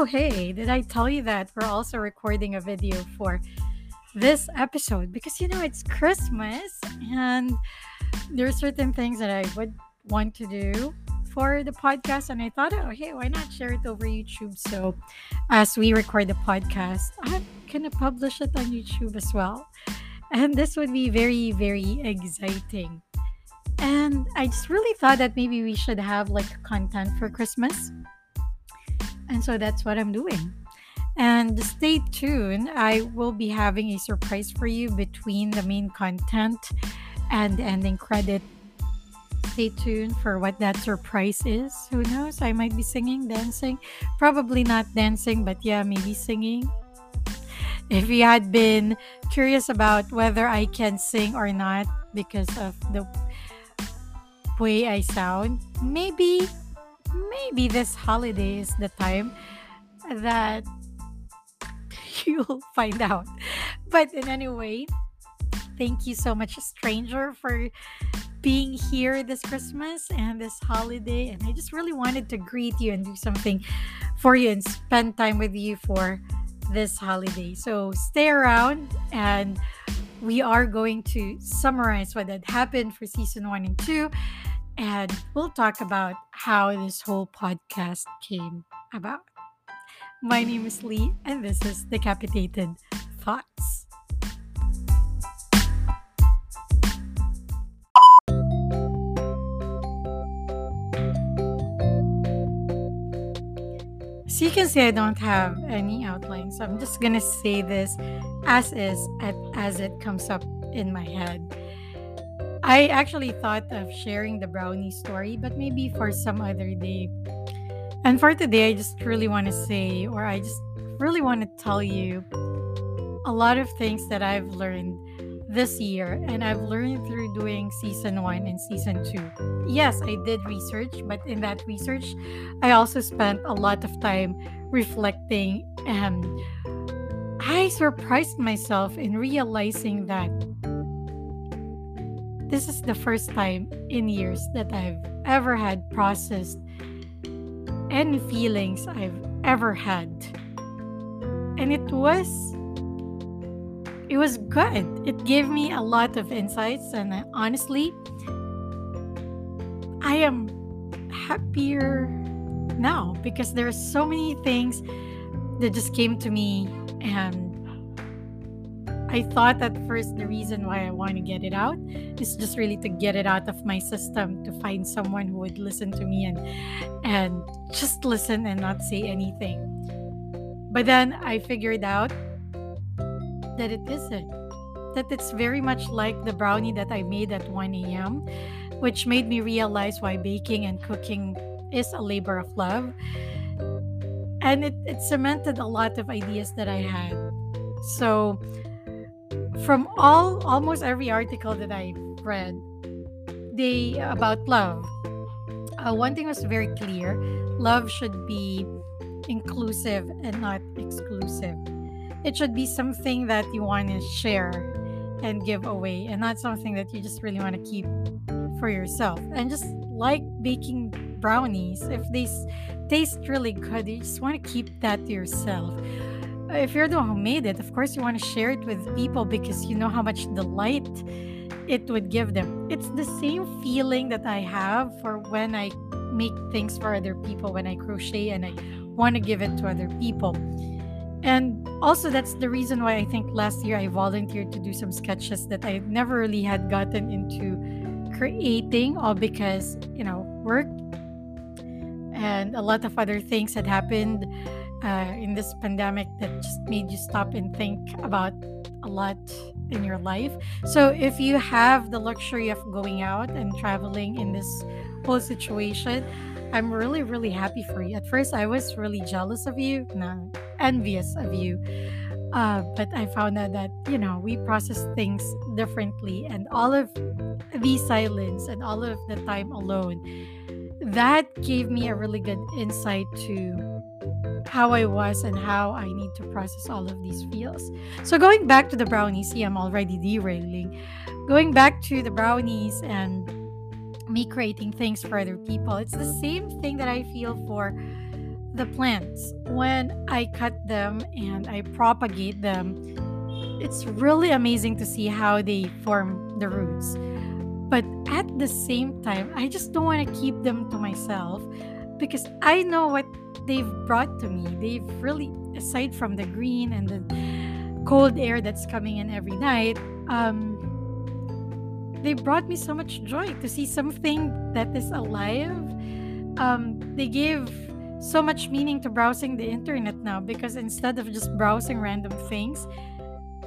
Oh, hey, did I tell you that we're also recording a video for this episode? Because you know, it's Christmas and there are certain things that I would want to do for the podcast. And I thought, oh, hey, why not share it over YouTube? So as we record the podcast, I'm going to publish it on YouTube as well. And this would be very, very exciting. And I just really thought that maybe we should have like content for Christmas. And so that's what I'm doing. And stay tuned. I will be having a surprise for you between the main content and the ending credit. Stay tuned for what that surprise is. Who knows? I might be singing, dancing. Probably not dancing, but yeah, maybe singing. If you had been curious about whether I can sing or not because of the way I sound, maybe maybe this holiday is the time that you'll find out. But in any way, thank you so much, stranger, for being here this Christmas and this holiday. And I just really wanted to greet you and do something for you and spend time with you for this holiday. So stay around and we are going to summarize what had happened for season one and two and we'll talk about how this whole podcast came about. My name is Lee, and this is Decapitated Thoughts. So you can see I don't have any outline, so I'm just gonna say this as is as it comes up in my head. I actually thought of sharing the brownie story, but maybe for some other day. And for today, I just really want to say, or I just really want to tell you a lot of things that I've learned this year and I've learned through doing season one and season two. Yes, I did research, but in that research, I also spent a lot of time reflecting and I surprised myself in realizing that this is the first time in years that I've ever had processed any feelings I've ever had. And it was it was good. It gave me a lot of insights and I, honestly I am happier now because there are so many things that just came to me and I thought at first the reason why I want to get it out is just really to get it out of my system to find someone who would listen to me and and just listen and not say anything. But then I figured out that it isn't. That it's very much like the brownie that I made at 1 a.m., which made me realize why baking and cooking is a labor of love. And it, it cemented a lot of ideas that I had. So from all almost every article that I read, they about love. Uh, one thing was very clear: love should be inclusive and not exclusive. It should be something that you want to share and give away, and not something that you just really want to keep for yourself. And just like baking brownies, if they taste really good, you just want to keep that to yourself if you're the one who made it, of course you want to share it with people because you know how much delight it would give them. It's the same feeling that I have for when I make things for other people, when I crochet and I want to give it to other people. And also, that's the reason why I think last year I volunteered to do some sketches that I never really had gotten into creating, all because, you know, work and a lot of other things had happened uh, in this pandemic that just made you stop and think about a lot in your life. So, if you have the luxury of going out and traveling in this whole situation, I'm really, really happy for you. At first, I was really jealous of you, no, envious of you. Uh, but I found out that, you know, we process things differently, and all of the silence and all of the time alone, that gave me a really good insight to how I was and how I need to process all of these feels. So going back to the brownies, see, I'm already derailing. Going back to the brownies and me creating things for other people, it's the same thing that I feel for the plants, when I cut them and I propagate them, it's really amazing to see how they form the roots. But at the same time, I just don't want to keep them to myself because I know what they've brought to me. They've really, aside from the green and the cold air that's coming in every night, um, they brought me so much joy to see something that is alive. Um, they gave so much meaning to browsing the internet now because instead of just browsing random things,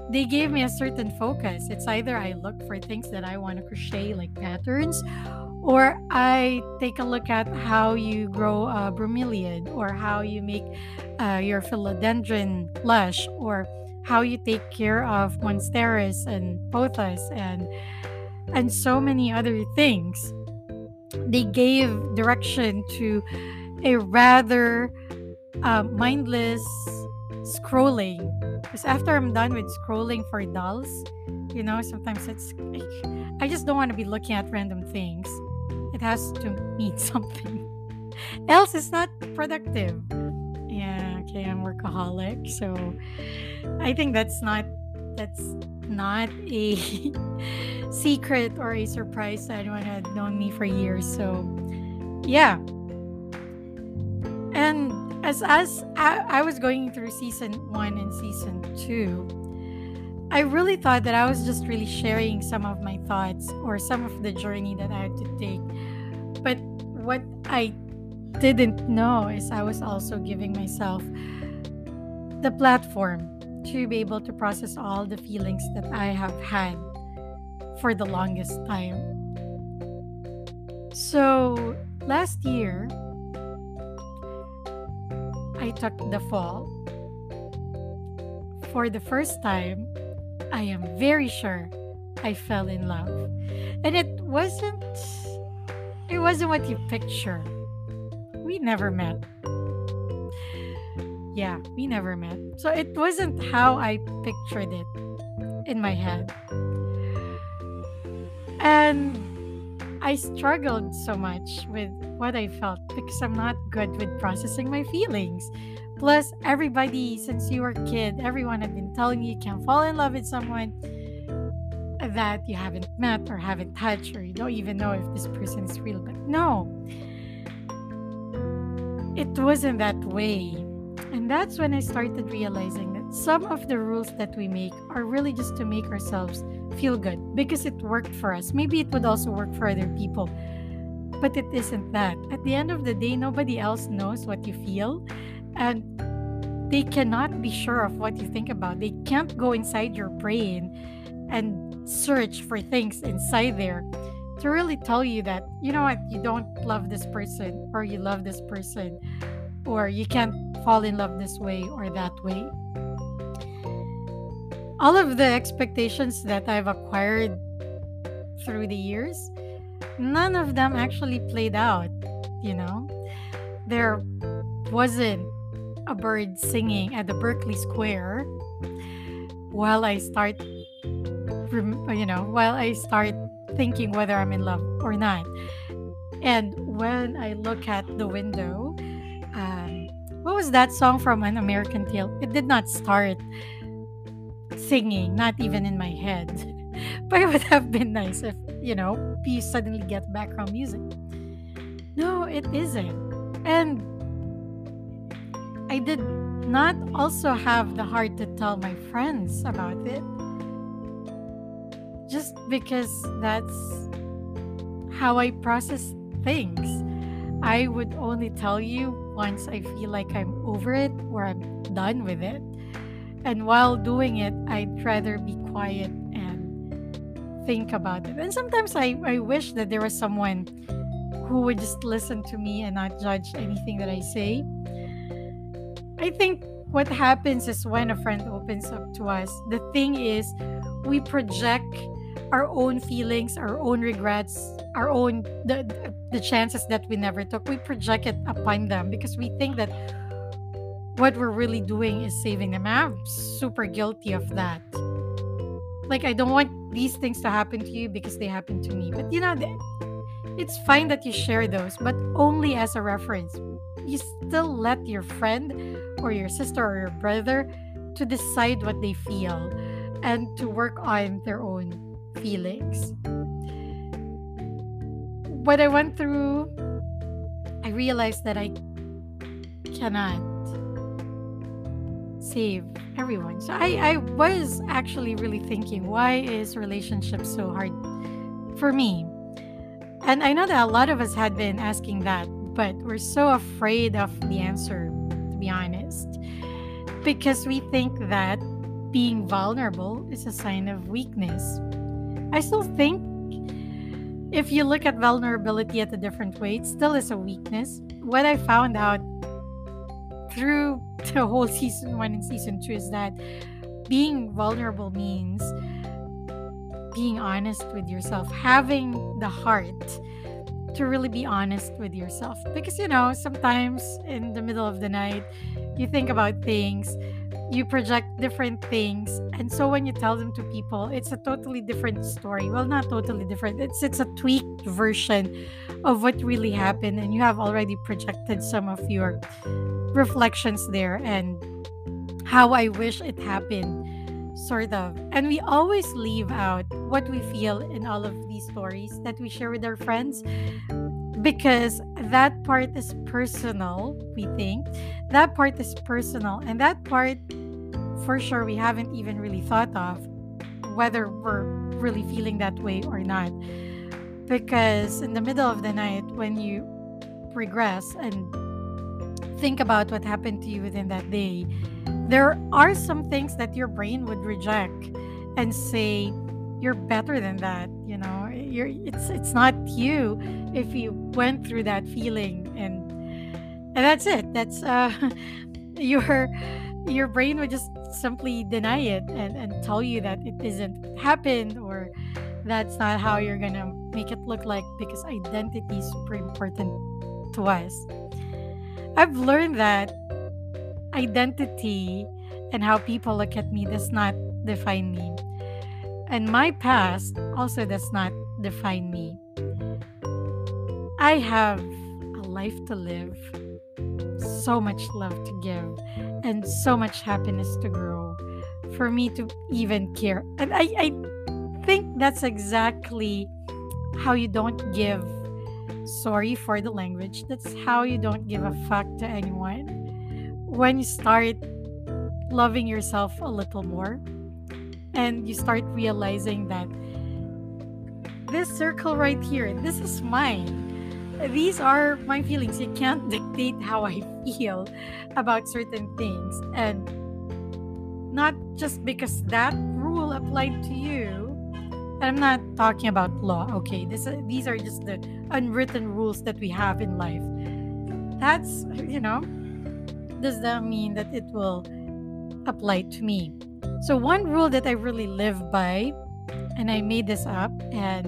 they gave me a certain focus. It's either I look for things that I want to crochet, like patterns, or I take a look at how you grow a bromeliad, or how you make uh, your philodendron lush, or how you take care of monsteras and pothos and and so many other things. They gave direction to a rather uh, mindless scrolling. Because after I'm done with scrolling for dolls, you know, sometimes it's, I just don't want to be looking at random things. It has to mean something. Else, it's not productive. Yeah, okay, I'm workaholic. So I think that's not that's not a secret or a surprise to anyone had known me for years. So, yeah. And as as I, I was going through season one and season two, I really thought that I was just really sharing some of my thoughts or some of the journey that I had to take. But what I didn't know is I was also giving myself the platform to be able to process all the feelings that I have had for the longest time. So last year, I took the fall. For the first time, I am very sure I fell in love. And it wasn't it wasn't what you picture. We never met yeah, we never met. So it wasn't how I pictured it in my head. And I struggled so much with what I felt because I'm not good with processing my feelings. Plus, everybody, since you were a kid, everyone had been telling you you can't fall in love with someone that you haven't met or haven't touched or you don't even know if this person is real. But no, it wasn't that way. And that's when I started realizing that some of the rules that we make are really just to make ourselves feel good because it worked for us. Maybe it would also work for other people, but it isn't that. At the end of the day, nobody else knows what you feel, and they cannot be sure of what you think about. They can't go inside your brain and search for things inside there to really tell you that, you know what, you don't love this person or you love this person or you can't fall in love this way or that way. All of the expectations that I've acquired through the years, none of them actually played out, you know? There wasn't a bird singing at the Berkeley Square while I start you know, while I start thinking whether I'm in love or not. And when I look at the window, um, what was that song from An American Tail? It did not start singing, not even in my head. but it would have been nice if, you know, you suddenly get background music. No, it isn't. And I did not also have the heart to tell my friends about it. Just because that's how I process things. I would only tell you once I feel like I'm over it or I'm done with it. And while doing it, I'd rather be quiet and think about it. And sometimes I, I wish that there was someone who would just listen to me and not judge anything that I say. I think what happens is when a friend opens up to us, the thing is we project our own feelings, our own regrets, our own the the chances that we never took. We project it upon them because we think that what we're really doing is saving them. I'm super guilty of that. Like I don't want these things to happen to you because they happened to me. But you know, it's fine that you share those, but only as a reference. you still let your friend or your sister or your brother to decide what they feel and to work on their own feelings. What I went through, I realized that I cannot save everyone. So I, I was actually really thinking, why is relationship so hard for me? And I know that a lot of us had been asking that, but we're so afraid of the answer, to be honest, because we think that being vulnerable is a sign of weakness. I still think if you look at vulnerability at a different way, it still is a weakness. What I found out through the whole season one and season two is that being vulnerable means being honest with yourself, having the heart to really be honest with yourself. Because, you know, sometimes in the middle of the night, you think about things, you project different things. And so when you tell them to people, it's a totally different story. Well, not totally different. It's it's a tweaked version of what really happened and you have already projected some of your reflections there and how I wish it happened sort of. And we always leave out what we feel in all of these stories that we share with our friends because that part is personal, we think. That part is personal. And that part, for sure, we haven't even really thought of whether we're really feeling that way or not. Because in the middle of the night, when you regress and think about what happened to you within that day, there are some things that your brain would reject and say you're better than that you know you're it's it's not you if you went through that feeling and and that's it that's uh your your brain would just simply deny it and and tell you that it isn't happened or that's not how you're gonna make it look like because identity is super important to us i've learned that identity and how people look at me does not define me. And my past also does not define me. I have a life to live, so much love to give, and so much happiness to grow for me to even care. And I, I think that's exactly how you don't give sorry for the language. That's how you don't give a fuck to anyone when you start loving yourself a little more and you start realizing that this circle right here, this is mine. These are my feelings. You can't dictate how I feel about certain things. And not just because that rule applied to you. And I'm not talking about law, okay? This, these are just the unwritten rules that we have in life. That's, you know, does that mean that it will apply to me? So, one rule that I really live by, and I made this up, and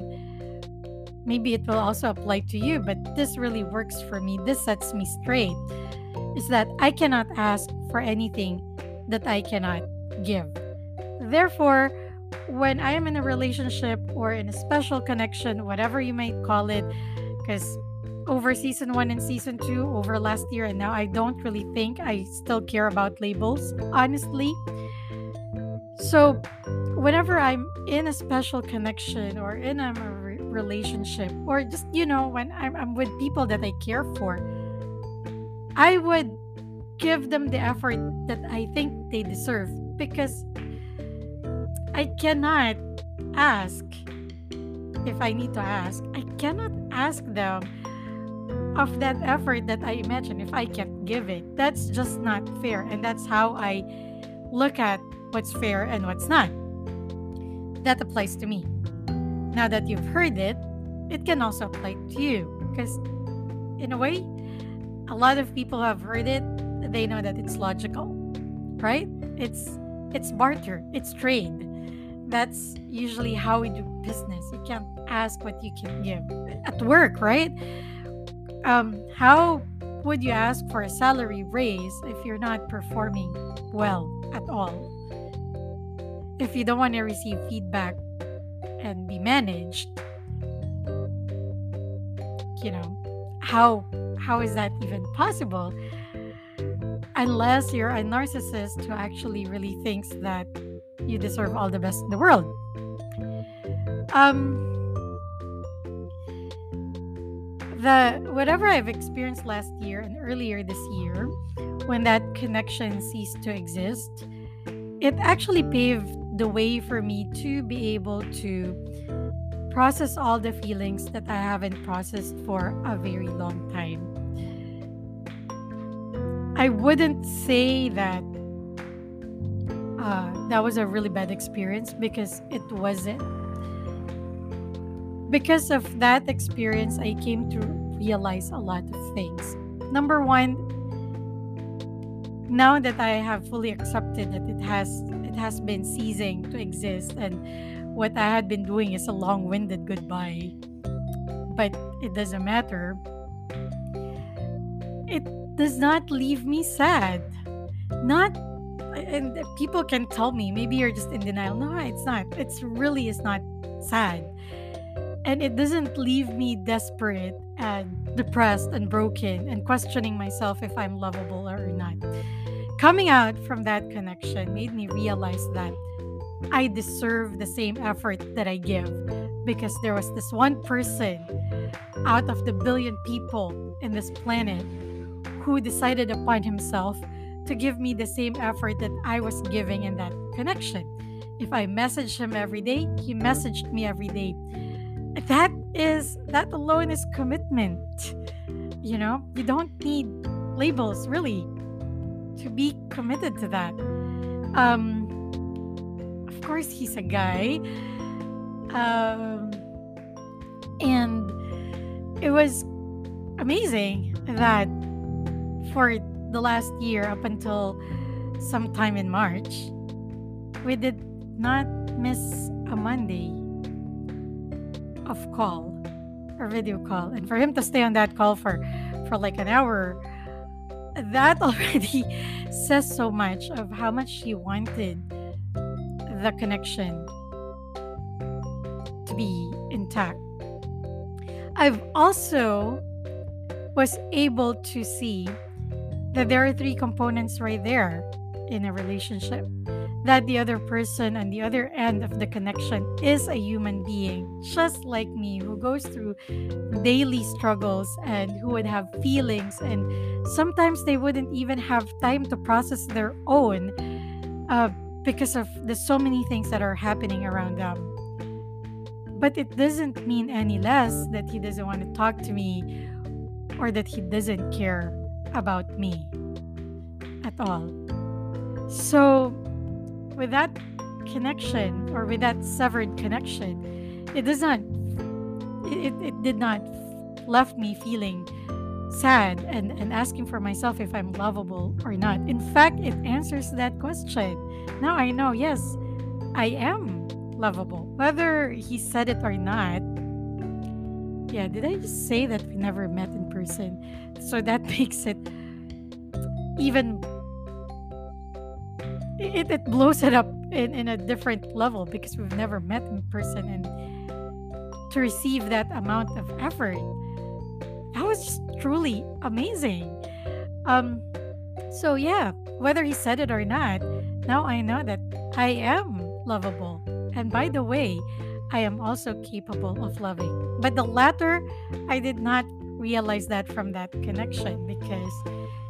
maybe it will also apply to you, but this really works for me. This sets me straight is that I cannot ask for anything that I cannot give. Therefore, when I am in a relationship or in a special connection, whatever you might call it, because over season one and season two over last year, and now I don't really think I still care about labels, honestly. So, whenever I'm in a special connection or in a relationship, or just, you know, when I'm, I'm with people that I care for, I would give them the effort that I think they deserve because I cannot ask if I need to ask. I cannot ask them of that effort that I imagine if I can't give it. That's just not fair. And that's how I look at what's fair and what's not. That applies to me. Now that you've heard it, it can also apply to you. Because, in a way, a lot of people have heard it, they know that it's logical, right? It's it's barter, it's trade. That's usually how we do business. You can't ask what you can give. At work, right? um, how would you ask for a salary raise if you're not performing well at all? If you don't want to receive feedback and be managed, you know, how how is that even possible? Unless you're a narcissist who actually really thinks that you deserve all the best in the world. Um, the whatever I've experienced last year and earlier this year, when that connection ceased to exist, it actually paved the way for me to be able to process all the feelings that I haven't processed for a very long time. I wouldn't say that uh, that was a really bad experience because it wasn't. Because of that experience, I came to realize a lot of things. Number one, now that I have fully accepted that it has it has been ceasing to exist and what I had been doing is a long-winded goodbye, but it doesn't matter. It does not leave me sad. Not and people can tell me maybe you're just in denial. No, it's not. It's really is not sad. And it doesn't leave me desperate and depressed and broken and questioning myself if I'm lovable or not. Coming out from that connection made me realize that I deserve the same effort that I give because there was this one person out of the billion people in this planet who decided upon himself to give me the same effort that I was giving in that connection. If I messaged him every day, he messaged me every day. That is, that alone is commitment. You know, you don't need labels really to be committed to that. Um, of course, he's a guy. Um, and it was amazing that for the last year up until sometime in March, we did not miss a Monday of call or video call. And for him to stay on that call for for like an hour that already says so much of how much she wanted the connection to be intact. I've also was able to see that there are three components right there in a relationship that the other person on the other end of the connection is a human being, just like me, who goes through daily struggles and who would have feelings, and sometimes they wouldn't even have time to process their own uh, because of the so many things that are happening around them. But it doesn't mean any less that he doesn't want to talk to me or that he doesn't care about me at all. So, with that connection or with that severed connection, it does not it, it did not left me feeling sad and, and asking for myself if I'm lovable or not. In fact, it answers that question. Now I know, yes, I am lovable. Whether he said it or not. Yeah, did I just say that we never met in person? So that makes it even it, it blows it up in, in a different level because we've never met in person and to receive that amount of effort that was just truly amazing. Um so yeah whether he said it or not now i know that i am lovable. And by the way i am also capable of loving. But the latter i did not realize that from that connection because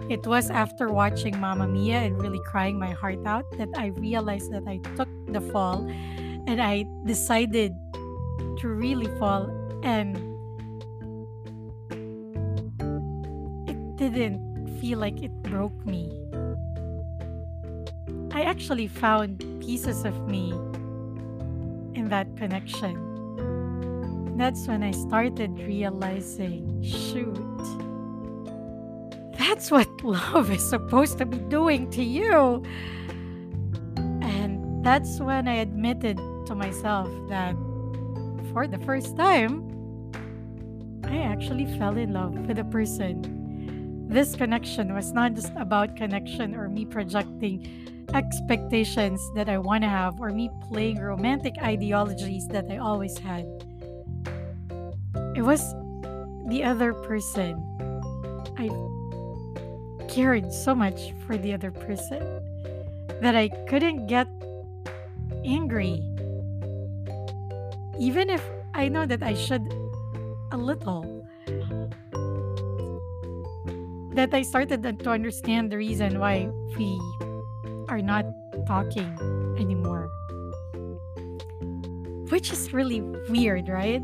it was after watching Mamma Mia and really crying my heart out that I realized that I took the fall and I decided to really fall and it didn't feel like it broke me. I actually found pieces of me in that connection. That's when I started realizing shoot, that's what love is supposed to be doing to you. And that's when I admitted to myself that for the first time, I actually fell in love with a person. This connection was not just about connection or me projecting expectations that I want to have or me playing romantic ideologies that I always had. It was the other person I cared so much for the other person that I couldn't get angry. Even if I know that I should a little. That I started to understand the reason why we are not talking anymore. Which is really weird, right?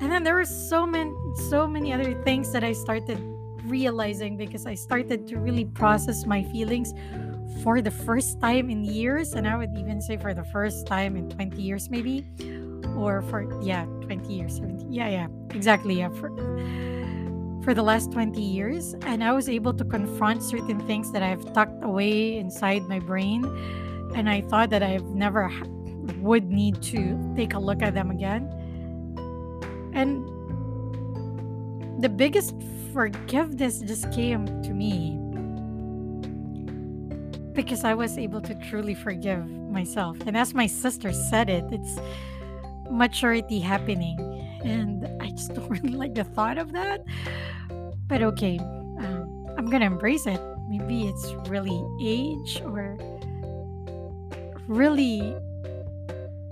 And then there were so many so many other things that I started realizing because I started to really process my feelings for the first time in years and I would even say for the first time in 20 years maybe or for yeah 20 years 17 yeah yeah exactly yeah for for the last 20 years. And I was able to confront certain things that I've tucked away inside my brain and I thought that I've never would need to take a look at them again. And the biggest forgiveness just came to me because I was able to truly forgive myself. And as my sister said it, it's maturity happening. And I just don't really like the thought of that. But okay, um, I'm going to embrace it. Maybe it's really age or really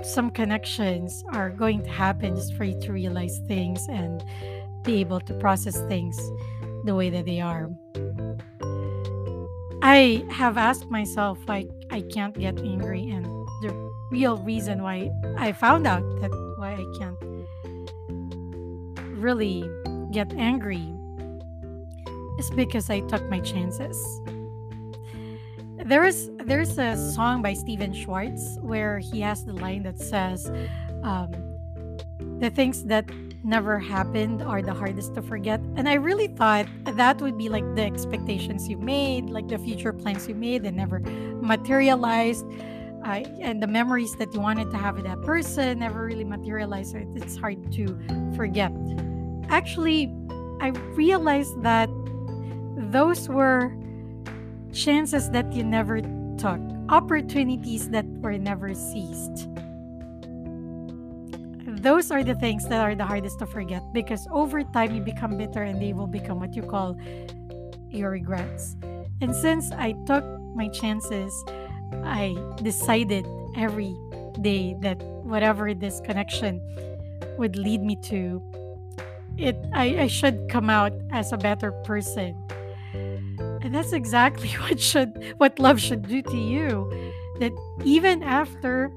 some connections are going to happen just for you to realize things and be able to process things the way that they are. I have asked myself why I can't get angry, and the real reason why I found out that why I can't really get angry is because I took my chances. There is there's a song by Stephen Schwartz where he has the line that says, um, "The things that never happened are the hardest to forget. And I really thought that would be like the expectations you made, like the future plans you made and never materialized. Uh, and the memories that you wanted to have with that person never really materialized. So it's hard to forget. Actually, I realized that those were chances that you never took, opportunities that were never seized those are the things that are the hardest to forget because over time you become bitter and they will become what you call your regrets. And since I took my chances, I decided every day that whatever this connection would lead me to, it I, I should come out as a better person. And that's exactly what should what love should do to you. That even after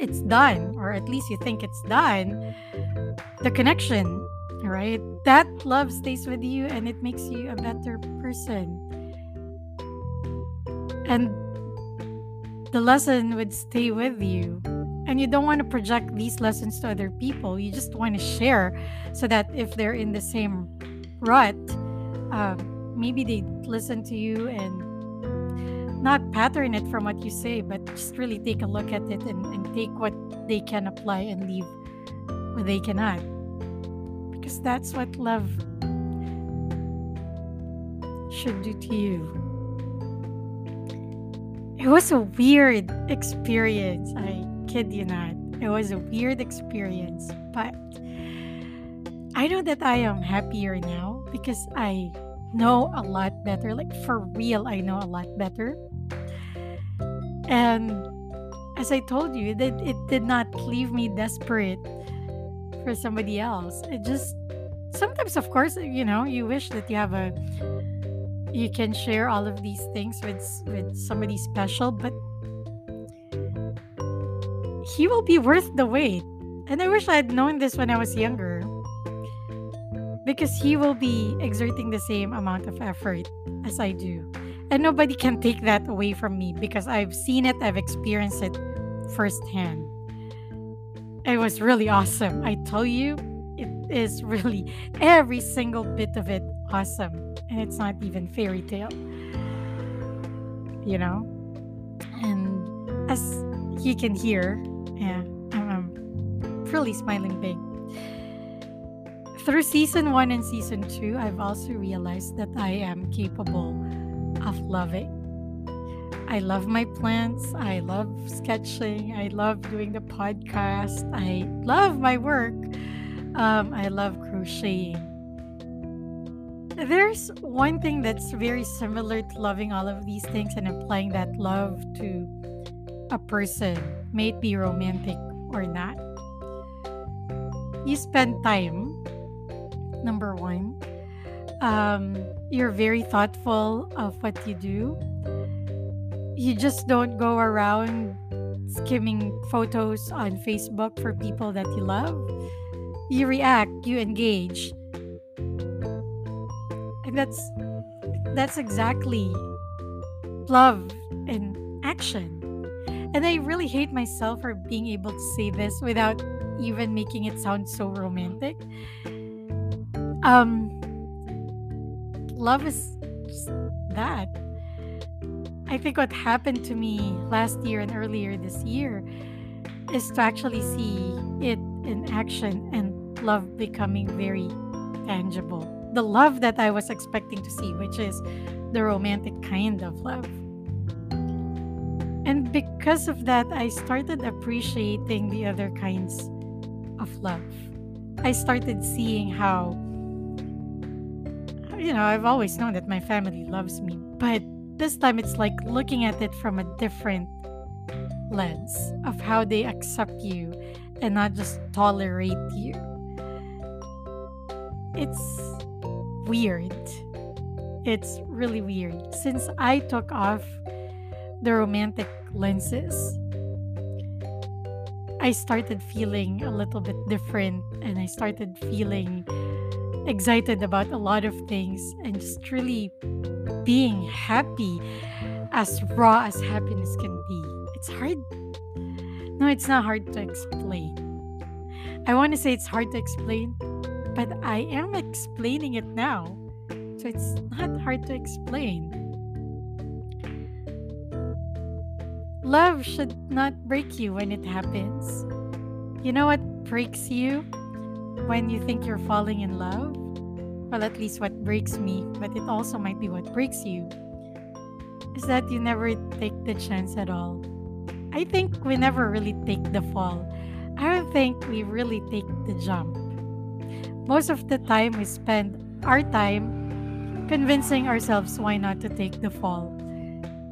it's done, or at least you think it's done, the connection, right? That love stays with you and it makes you a better person. And the lesson would stay with you. And you don't want to project these lessons to other people. You just want to share so that if they're in the same rut, um, maybe they listen to you and not pattern it from what you say, but just really take a look at it and, and take what they can apply and leave what they cannot. Because that's what love should do to you. It was a weird experience. I kid you not. It was a weird experience, but I know that I am happier now because I know a lot better. Like for real, I know a lot better. And as I told you, that it did not leave me desperate for somebody else. It just sometimes of course, you know, you wish that you have a you can share all of these things with with somebody special, but he will be worth the wait. And I wish I had known this when I was younger. Because he will be exerting the same amount of effort as I do. And nobody can take that away from me because I've seen it, I've experienced it firsthand. It was really awesome. I tell you, it is really every single bit of it awesome. And it's not even fairy tale. You know? And as you can hear, yeah, I'm, really smiling big. Through season one and season two, I've also realized that I am capable of loving. I love my plants. I love sketching. I love doing the podcast. I love my work. Um, I love crocheting. there's one thing that's very similar to loving all of these things and applying that love to a person, may it be romantic or not. You spend time, number one. Um, you're very thoughtful of what you do. You just don't go around skimming photos on Facebook for people that you love. You react, you engage. And that's that's exactly love in action. And I really hate myself for being able to say this without even making it sound so romantic. Um love is that. I think what happened to me last year and earlier this year is to actually see it in action and love becoming very tangible. The love that I was expecting to see, which is the romantic kind of love. And because of that, I started appreciating the other kinds of love. I started seeing how you know, I've always known that my family loves me, but this time it's like looking at it from a different lens of how they accept you and not just tolerate you. It's weird. It's really weird. Since I took off the romantic lenses, I started feeling a little bit different and I started feeling excited about a lot of things and just really being happy as raw as happiness can be. It's hard. No, it's not hard to explain. I want to say it's hard to explain, but I am explaining it now. So it's not hard to explain. Love should not break you when it happens. You know what breaks you? When you think you're falling in love, well, at least what breaks me, but it also might be what breaks you, is that you never take the chance at all. I think we never really take the fall. I don't think we really take the jump. Most of the time, we spend our time convincing ourselves why not to take the fall.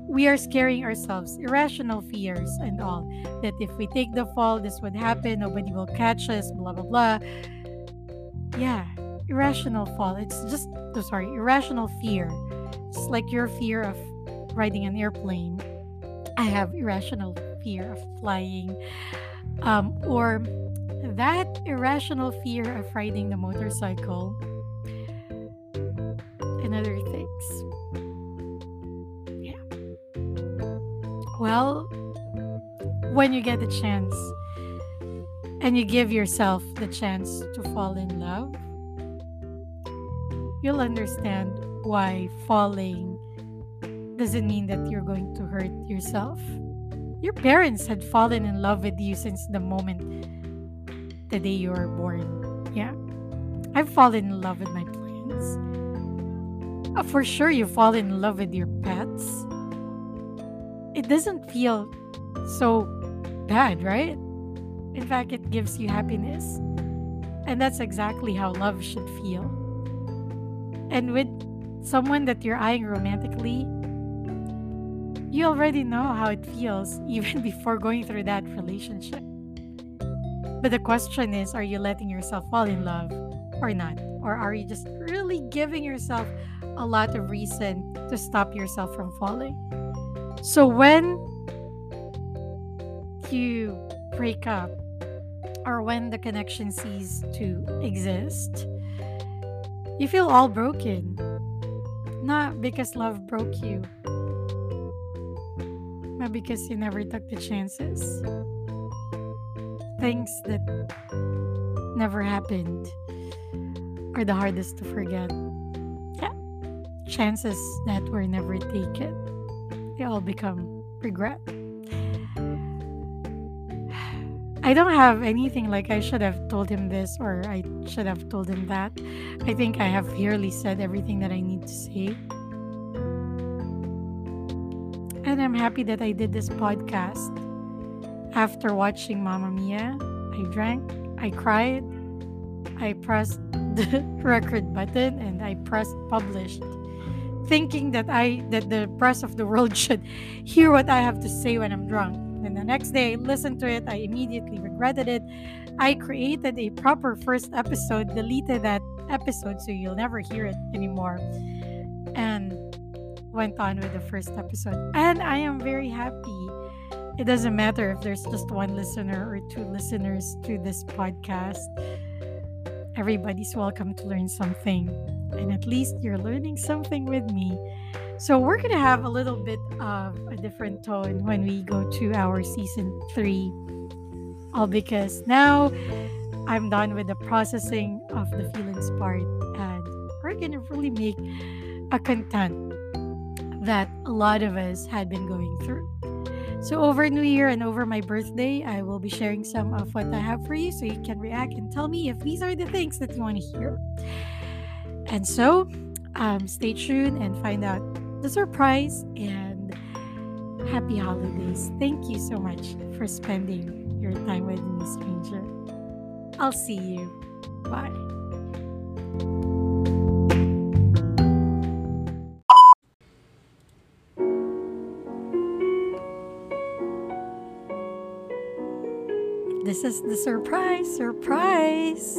We are scaring ourselves, irrational fears and all, that if we take the fall, this would happen, nobody will catch us, blah, blah, blah yeah, irrational fall. It's just, oh, sorry, irrational fear. It's like your fear of riding an airplane. I have irrational fear of flying. Um, or that irrational fear of riding the motorcycle and other things. Yeah. Well, when you get the chance, and you give yourself the chance to fall in love, you'll understand why falling doesn't mean that you're going to hurt yourself. Your parents had fallen in love with you since the moment the day you were born. Yeah. I've fallen in love with my plants. Uh, for sure, you fall in love with your pets. It doesn't feel so bad, right? In fact, it gives you happiness. And that's exactly how love should feel. And with someone that you're eyeing romantically, you already know how it feels even before going through that relationship. But the question is are you letting yourself fall in love or not? Or are you just really giving yourself a lot of reason to stop yourself from falling? So when you break up or when the connection ceases to exist, you feel all broken. Not because love broke you, but because you never took the chances. Things that never happened are the hardest to forget. Yeah. Chances that were never taken, they all become regret. I don't have anything like I should have told him this or I should have told him that. I think I have clearly said everything that I need to say. And I'm happy that I did this podcast. After watching Mamma Mia, I drank, I cried, I pressed the record button and I pressed published, thinking that I that the rest of the world should hear what I have to say when I'm drunk. Then the next day I listened to it, I immediately regretted it. I created a proper first episode, deleted that episode so you'll never hear it anymore. And went on with the first episode. And I am very happy. It doesn't matter if there's just one listener or two listeners to this podcast. Everybody's welcome to learn something. And at least you're learning something with me. So, we're going to have a little bit a different tone when we go to our season three. All because now I'm done with the processing of the feelings part, and we're to really make a content that a lot of us had been going through. So, over New Year and over my birthday, I will be sharing some of what I have for you so you can react and tell me if these are the things that you want to hear. And so, um, stay tuned and find out the surprise and happy holidays. Thank you so much for spending your time with me, stranger. I'll see you. Bye. This is the surprise, surprise.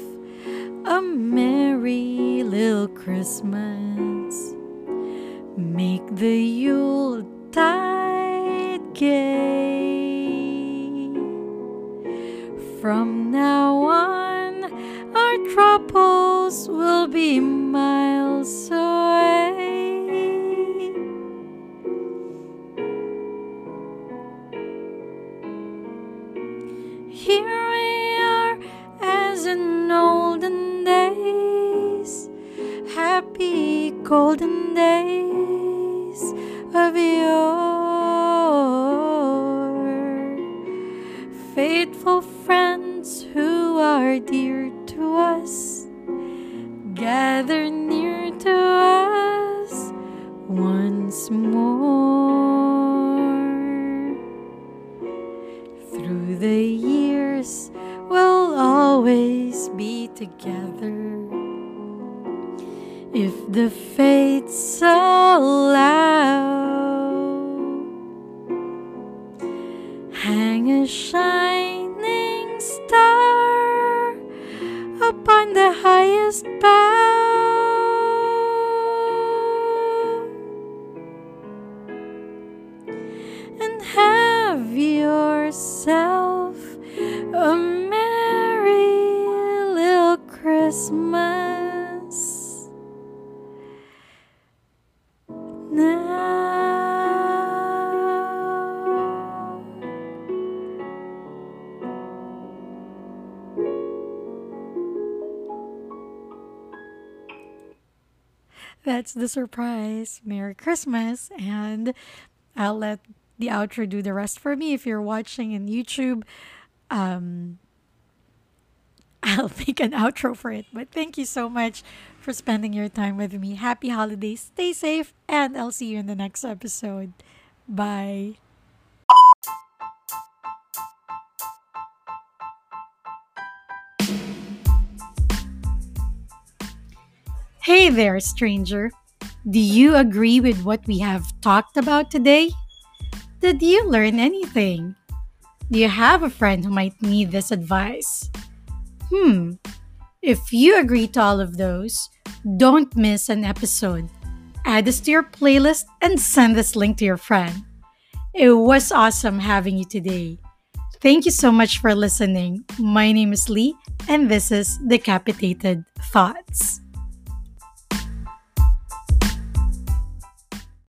a merry little Christmas. Make the Yuletide gay. From now on, our troubles will be miles away. Golden days of yore. Faithful friends who are dear to us, gather near That's the surprise. Merry Christmas. And I'll let the outro do the rest for me. If you're watching in YouTube, um, I'll make an outro for it. But thank you so much for spending your time with me. Happy holidays. Stay safe. And I'll see you in the next episode. Bye. Hey there, stranger. Do you agree with what we have talked about today? Did you learn anything? Do you have a friend who might need this advice? Hmm. If you agree to all of those, don't miss an episode. Add this to your playlist and send this link to your friend. It was awesome having you today. Thank you so much for listening. My name is Lee, and this is Decapitated Thoughts.